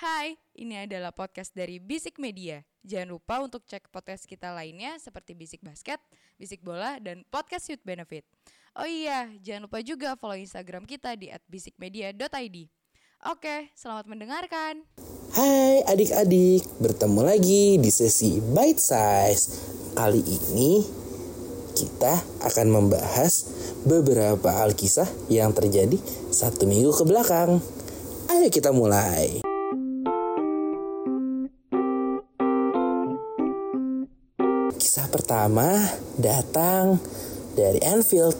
Hai, ini adalah podcast dari Bisik Media. Jangan lupa untuk cek podcast kita lainnya seperti Bisik Basket, Bisik Bola, dan Podcast Youth Benefit. Oh iya, jangan lupa juga follow Instagram kita di @bisikmedia.id. Oke, selamat mendengarkan. Hai adik-adik, bertemu lagi di sesi Bite Size. Kali ini kita akan membahas beberapa alkisah yang terjadi satu minggu ke belakang. Ayo kita mulai. Pertama datang dari Anfield.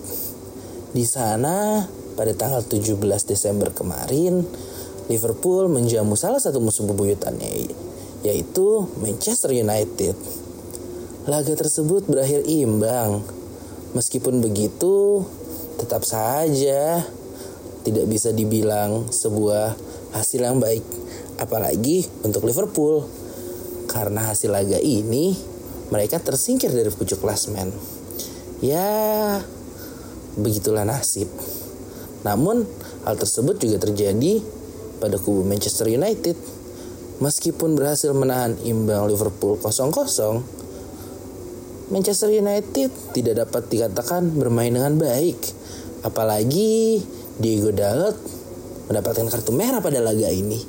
Di sana pada tanggal 17 Desember kemarin, Liverpool menjamu salah satu musuh bebuyutannya yaitu Manchester United. Laga tersebut berakhir imbang. Meskipun begitu, tetap saja tidak bisa dibilang sebuah hasil yang baik apalagi untuk Liverpool. Karena hasil laga ini mereka tersingkir dari pucuk klasmen. Ya, begitulah nasib. Namun, hal tersebut juga terjadi pada kubu Manchester United. Meskipun berhasil menahan imbang Liverpool 0-0, Manchester United tidak dapat dikatakan bermain dengan baik. Apalagi Diego Dalot mendapatkan kartu merah pada laga ini.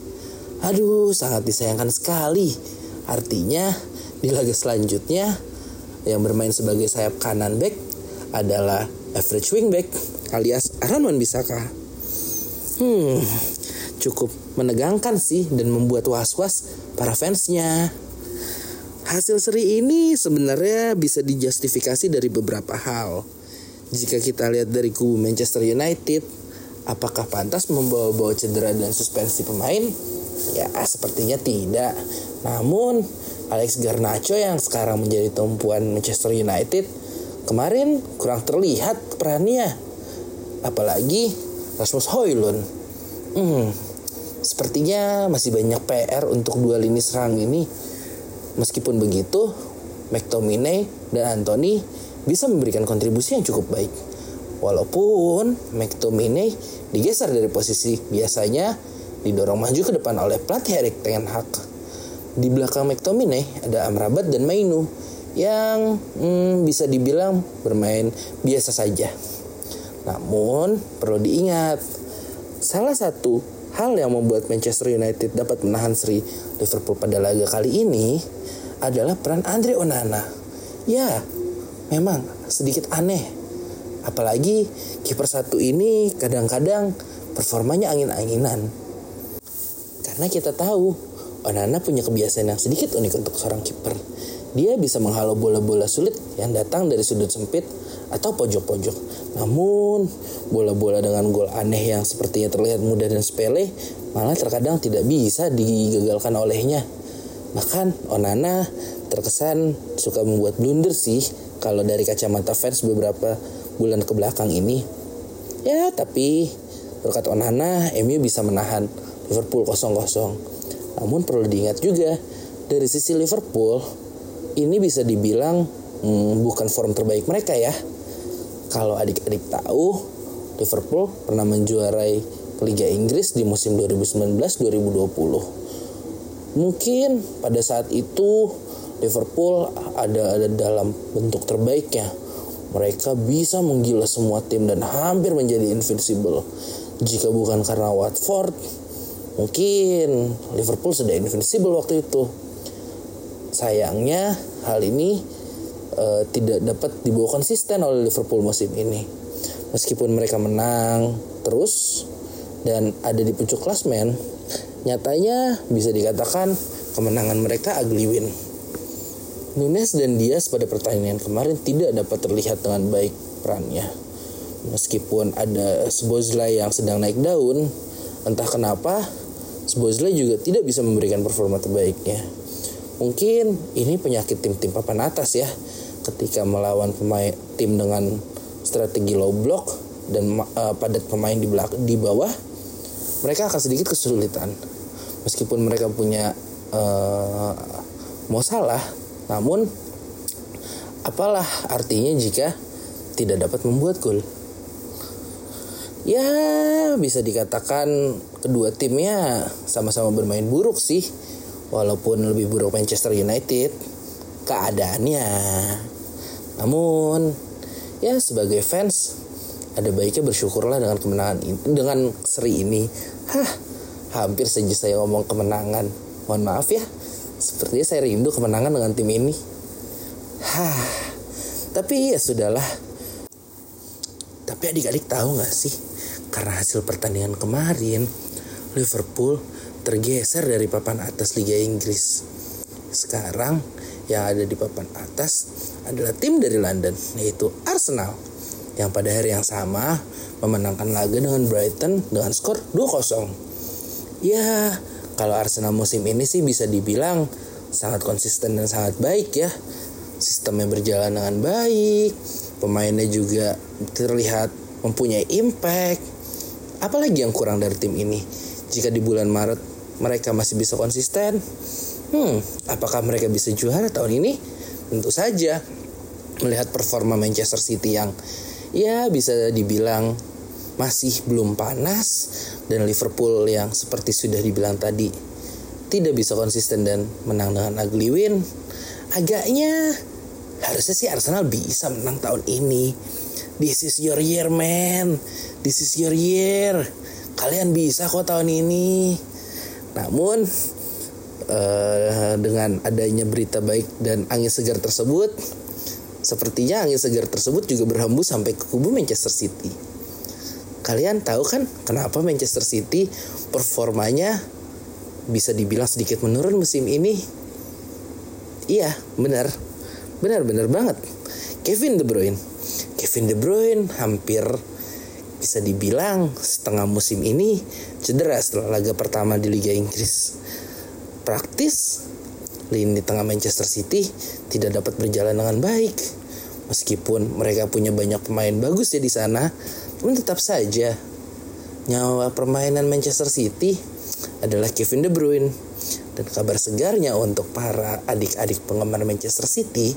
Aduh, sangat disayangkan sekali. Artinya, di laga selanjutnya yang bermain sebagai sayap kanan back adalah average wingback alias Aaron Wan-Bissaka. Hmm, cukup menegangkan sih dan membuat was-was para fansnya. Hasil seri ini sebenarnya bisa dijustifikasi dari beberapa hal. Jika kita lihat dari kubu Manchester United, apakah pantas membawa-bawa cedera dan suspensi pemain? Ya, sepertinya tidak. Namun, Alex Garnacho yang sekarang menjadi tumpuan Manchester United kemarin kurang terlihat perannya. Apalagi Rasmus Højlund hmm, sepertinya masih banyak PR untuk dua lini serang ini. Meskipun begitu McTominay dan Anthony bisa memberikan kontribusi yang cukup baik. Walaupun McTominay digeser dari posisi biasanya didorong maju ke depan oleh pelatih Erik Ten Hag di belakang McTominay ada Amrabat dan Mainu yang hmm, bisa dibilang bermain biasa saja. Namun perlu diingat salah satu hal yang membuat Manchester United dapat menahan seri Liverpool pada laga kali ini adalah peran Andre Onana. Ya, memang sedikit aneh. Apalagi kiper satu ini kadang-kadang performanya angin-anginan. Karena kita tahu Onana punya kebiasaan yang sedikit unik untuk seorang kiper. Dia bisa menghalau bola-bola sulit yang datang dari sudut sempit atau pojok-pojok. Namun, bola-bola dengan gol aneh yang sepertinya terlihat mudah dan sepele malah terkadang tidak bisa digagalkan olehnya. Bahkan Onana terkesan suka membuat blunder sih kalau dari kacamata fans beberapa bulan ke belakang ini. Ya, tapi berkat Onana, MU bisa menahan Liverpool 0-0. Namun perlu diingat juga dari sisi Liverpool ini bisa dibilang hmm, bukan form terbaik mereka ya. Kalau adik-adik tahu Liverpool pernah menjuarai Liga Inggris di musim 2019-2020. Mungkin pada saat itu Liverpool ada ada dalam bentuk terbaiknya. Mereka bisa menggila semua tim dan hampir menjadi invincible. Jika bukan karena Watford, Mungkin Liverpool sudah invincible waktu itu. Sayangnya hal ini uh, tidak dapat dibawa konsisten oleh Liverpool musim ini. Meskipun mereka menang terus dan ada di puncak klasmen, nyatanya bisa dikatakan kemenangan mereka ugly win. Nunes dan Diaz pada pertandingan kemarin tidak dapat terlihat dengan baik perannya. Meskipun ada Sboslai yang sedang naik daun, entah kenapa Sbosley juga tidak bisa memberikan performa terbaiknya. Mungkin ini penyakit tim-tim papan atas ya. Ketika melawan pemain tim dengan strategi low block dan uh, padat pemain di belak di bawah, mereka akan sedikit kesulitan. Meskipun mereka punya uh, mau salah, namun apalah artinya jika tidak dapat membuat gol. Ya bisa dikatakan kedua timnya sama-sama bermain buruk sih. Walaupun lebih buruk Manchester United keadaannya. Namun ya sebagai fans ada baiknya bersyukurlah dengan kemenangan ini dengan seri ini. Hah hampir saja saya ngomong kemenangan. Mohon maaf ya sepertinya saya rindu kemenangan dengan tim ini. Hah tapi ya sudahlah. Tapi adik-adik tahu gak sih karena hasil pertandingan kemarin, Liverpool tergeser dari papan atas Liga Inggris. Sekarang yang ada di papan atas adalah tim dari London, yaitu Arsenal. Yang pada hari yang sama memenangkan laga dengan Brighton dengan skor 2-0. Ya, kalau Arsenal musim ini sih bisa dibilang sangat konsisten dan sangat baik ya. Sistemnya berjalan dengan baik, pemainnya juga terlihat mempunyai impact Apalagi yang kurang dari tim ini? Jika di bulan Maret mereka masih bisa konsisten, hmm, apakah mereka bisa juara tahun ini? Tentu saja. Melihat performa Manchester City yang ya bisa dibilang masih belum panas dan Liverpool yang seperti sudah dibilang tadi tidak bisa konsisten dan menang dengan ugly win. Agaknya harusnya sih Arsenal bisa menang tahun ini. This is your year man This is your year. Kalian bisa kok tahun ini. Namun uh, dengan adanya berita baik dan angin segar tersebut, sepertinya angin segar tersebut juga berhembus sampai ke kubu Manchester City. Kalian tahu kan kenapa Manchester City performanya bisa dibilang sedikit menurun musim ini? Iya, benar. Benar-benar banget. Kevin De Bruyne. Kevin De Bruyne hampir bisa dibilang setengah musim ini cedera setelah laga pertama di Liga Inggris. Praktis, lini tengah Manchester City tidak dapat berjalan dengan baik. Meskipun mereka punya banyak pemain bagus ya di sana, namun tetap saja nyawa permainan Manchester City adalah Kevin De Bruyne. Dan kabar segarnya untuk para adik-adik penggemar Manchester City,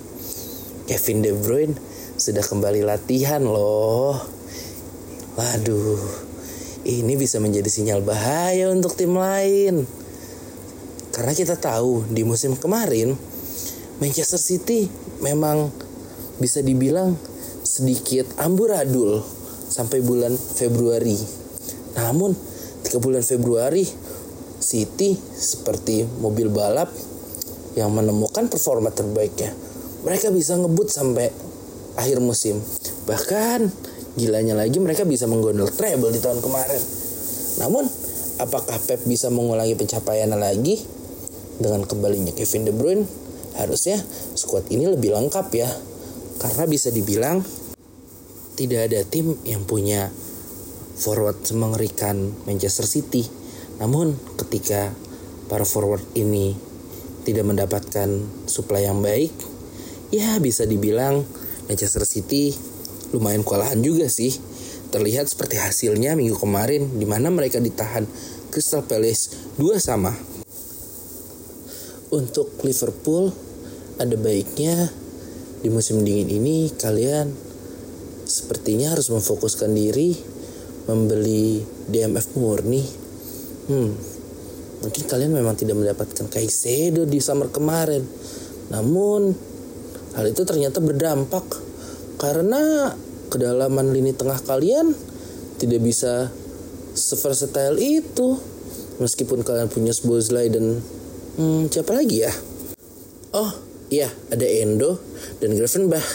Kevin De Bruyne sudah kembali latihan loh. Waduh, ini bisa menjadi sinyal bahaya untuk tim lain. Karena kita tahu di musim kemarin Manchester City memang bisa dibilang sedikit amburadul sampai bulan Februari. Namun tiga bulan Februari City seperti mobil balap yang menemukan performa terbaiknya. Mereka bisa ngebut sampai akhir musim. Bahkan Gilanya lagi mereka bisa menggondol treble di tahun kemarin. Namun, apakah Pep bisa mengulangi pencapaiannya lagi? Dengan kembalinya Kevin De Bruyne, harusnya skuad ini lebih lengkap ya. Karena bisa dibilang tidak ada tim yang punya forward semengerikan Manchester City. Namun ketika para forward ini tidak mendapatkan supply yang baik, ya bisa dibilang Manchester City lumayan kewalahan juga sih. Terlihat seperti hasilnya minggu kemarin di mana mereka ditahan Crystal Palace 2 sama. Untuk Liverpool ada baiknya di musim dingin ini kalian sepertinya harus memfokuskan diri membeli DMF murni. Hmm, mungkin kalian memang tidak mendapatkan Kaisedo di summer kemarin. Namun hal itu ternyata berdampak karena kedalaman lini tengah kalian tidak bisa seversatile itu. Meskipun kalian punya Sboslai dan hmm, siapa lagi ya? Oh iya ada Endo dan Gravenbach.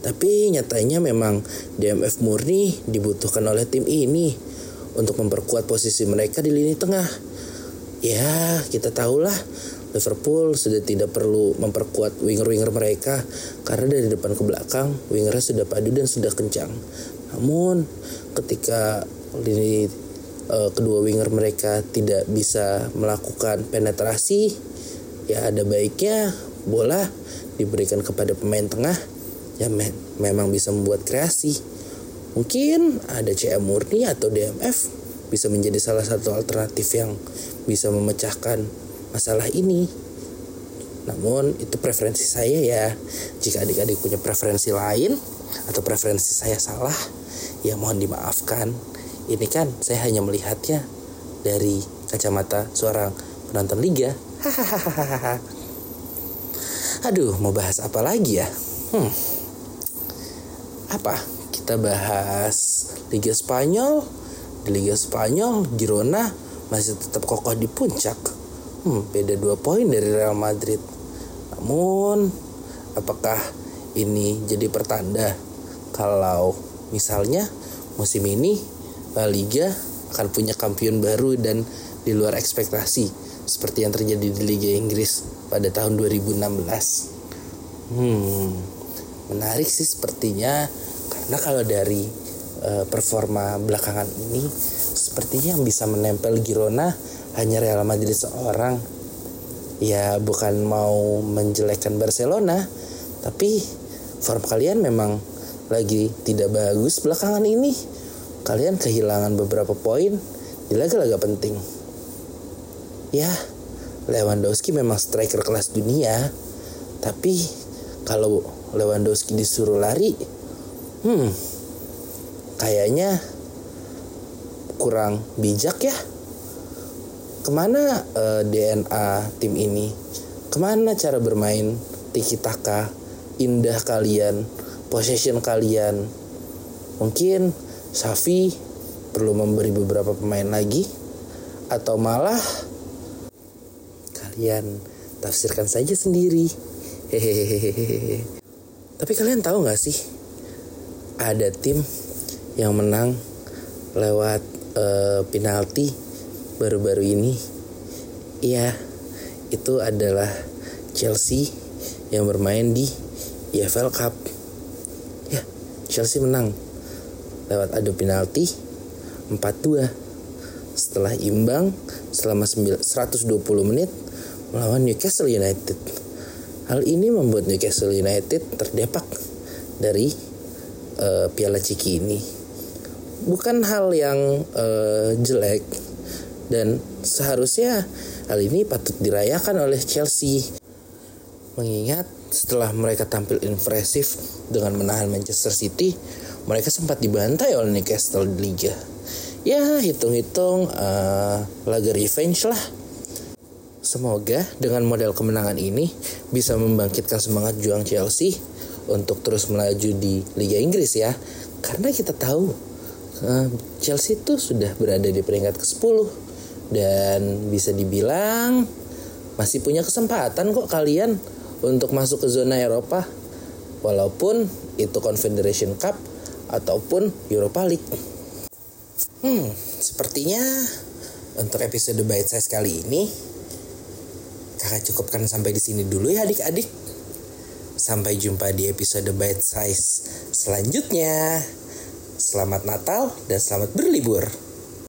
Tapi nyatanya memang DMF murni dibutuhkan oleh tim ini untuk memperkuat posisi mereka di lini tengah. Ya kita tahulah Liverpool sudah tidak perlu memperkuat winger-winger mereka karena dari depan ke belakang wingernya sudah padu dan sudah kencang. Namun ketika lini uh, kedua winger mereka tidak bisa melakukan penetrasi, ya ada baiknya bola diberikan kepada pemain tengah yang me memang bisa membuat kreasi. Mungkin ada CM Murni atau DMF bisa menjadi salah satu alternatif yang bisa memecahkan masalah ini. Namun itu preferensi saya ya. Jika adik-adik punya preferensi lain atau preferensi saya salah, ya mohon dimaafkan. ini kan saya hanya melihatnya dari kacamata seorang penonton liga. Hahaha. Aduh, mau bahas apa lagi ya? Hmm. Apa? Kita bahas Liga Spanyol. Di Liga Spanyol, Girona masih tetap kokoh di puncak. Hmm, beda dua poin dari Real Madrid. Namun, apakah ini jadi pertanda kalau misalnya musim ini La Liga akan punya kampion baru dan di luar ekspektasi seperti yang terjadi di Liga Inggris pada tahun 2016. Hmm, menarik sih sepertinya karena kalau dari uh, performa belakangan ini sepertinya yang bisa menempel Girona hanya Real Madrid seorang. Ya bukan mau menjelekkan Barcelona, tapi form kalian memang lagi tidak bagus belakangan ini. Kalian kehilangan beberapa poin di laga-laga penting. Ya, Lewandowski memang striker kelas dunia, tapi kalau Lewandowski disuruh lari, hmm, kayaknya kurang bijak ya. Ke mana uh, eh, DNA tim ini? Ke mana cara bermain tiki taka indah kalian, possession kalian? Mungkin Safi perlu memberi beberapa pemain lagi atau malah kalian tafsirkan saja sendiri. Hehehe. Tapi kalian tahu nggak sih ada tim yang menang lewat uh, penalti baru-baru ini? Iya, itu adalah Chelsea yang bermain di EFL Cup. Ya, Chelsea menang lewat adu penalti 4-2 setelah imbang selama 120 menit melawan Newcastle United. Hal ini membuat Newcastle United terdepak dari uh, Piala Ciki ini. Bukan hal yang uh, jelek dan seharusnya hal ini patut dirayakan oleh Chelsea. Mengingat setelah mereka tampil impresif dengan menahan Manchester City, mereka sempat dibantai oleh Newcastle di Liga. Ya, hitung-hitung uh, laga revenge lah. Semoga dengan model kemenangan ini bisa membangkitkan semangat juang Chelsea untuk terus melaju di Liga Inggris ya. Karena kita tahu Chelsea itu sudah berada di peringkat ke-10 dan bisa dibilang masih punya kesempatan kok kalian untuk masuk ke zona Eropa walaupun itu Confederation Cup ataupun Europa League. Hmm, sepertinya untuk episode bite size kali ini kakak cukupkan sampai di sini dulu ya adik-adik. Sampai jumpa di episode bite size selanjutnya. Selamat Natal dan selamat berlibur.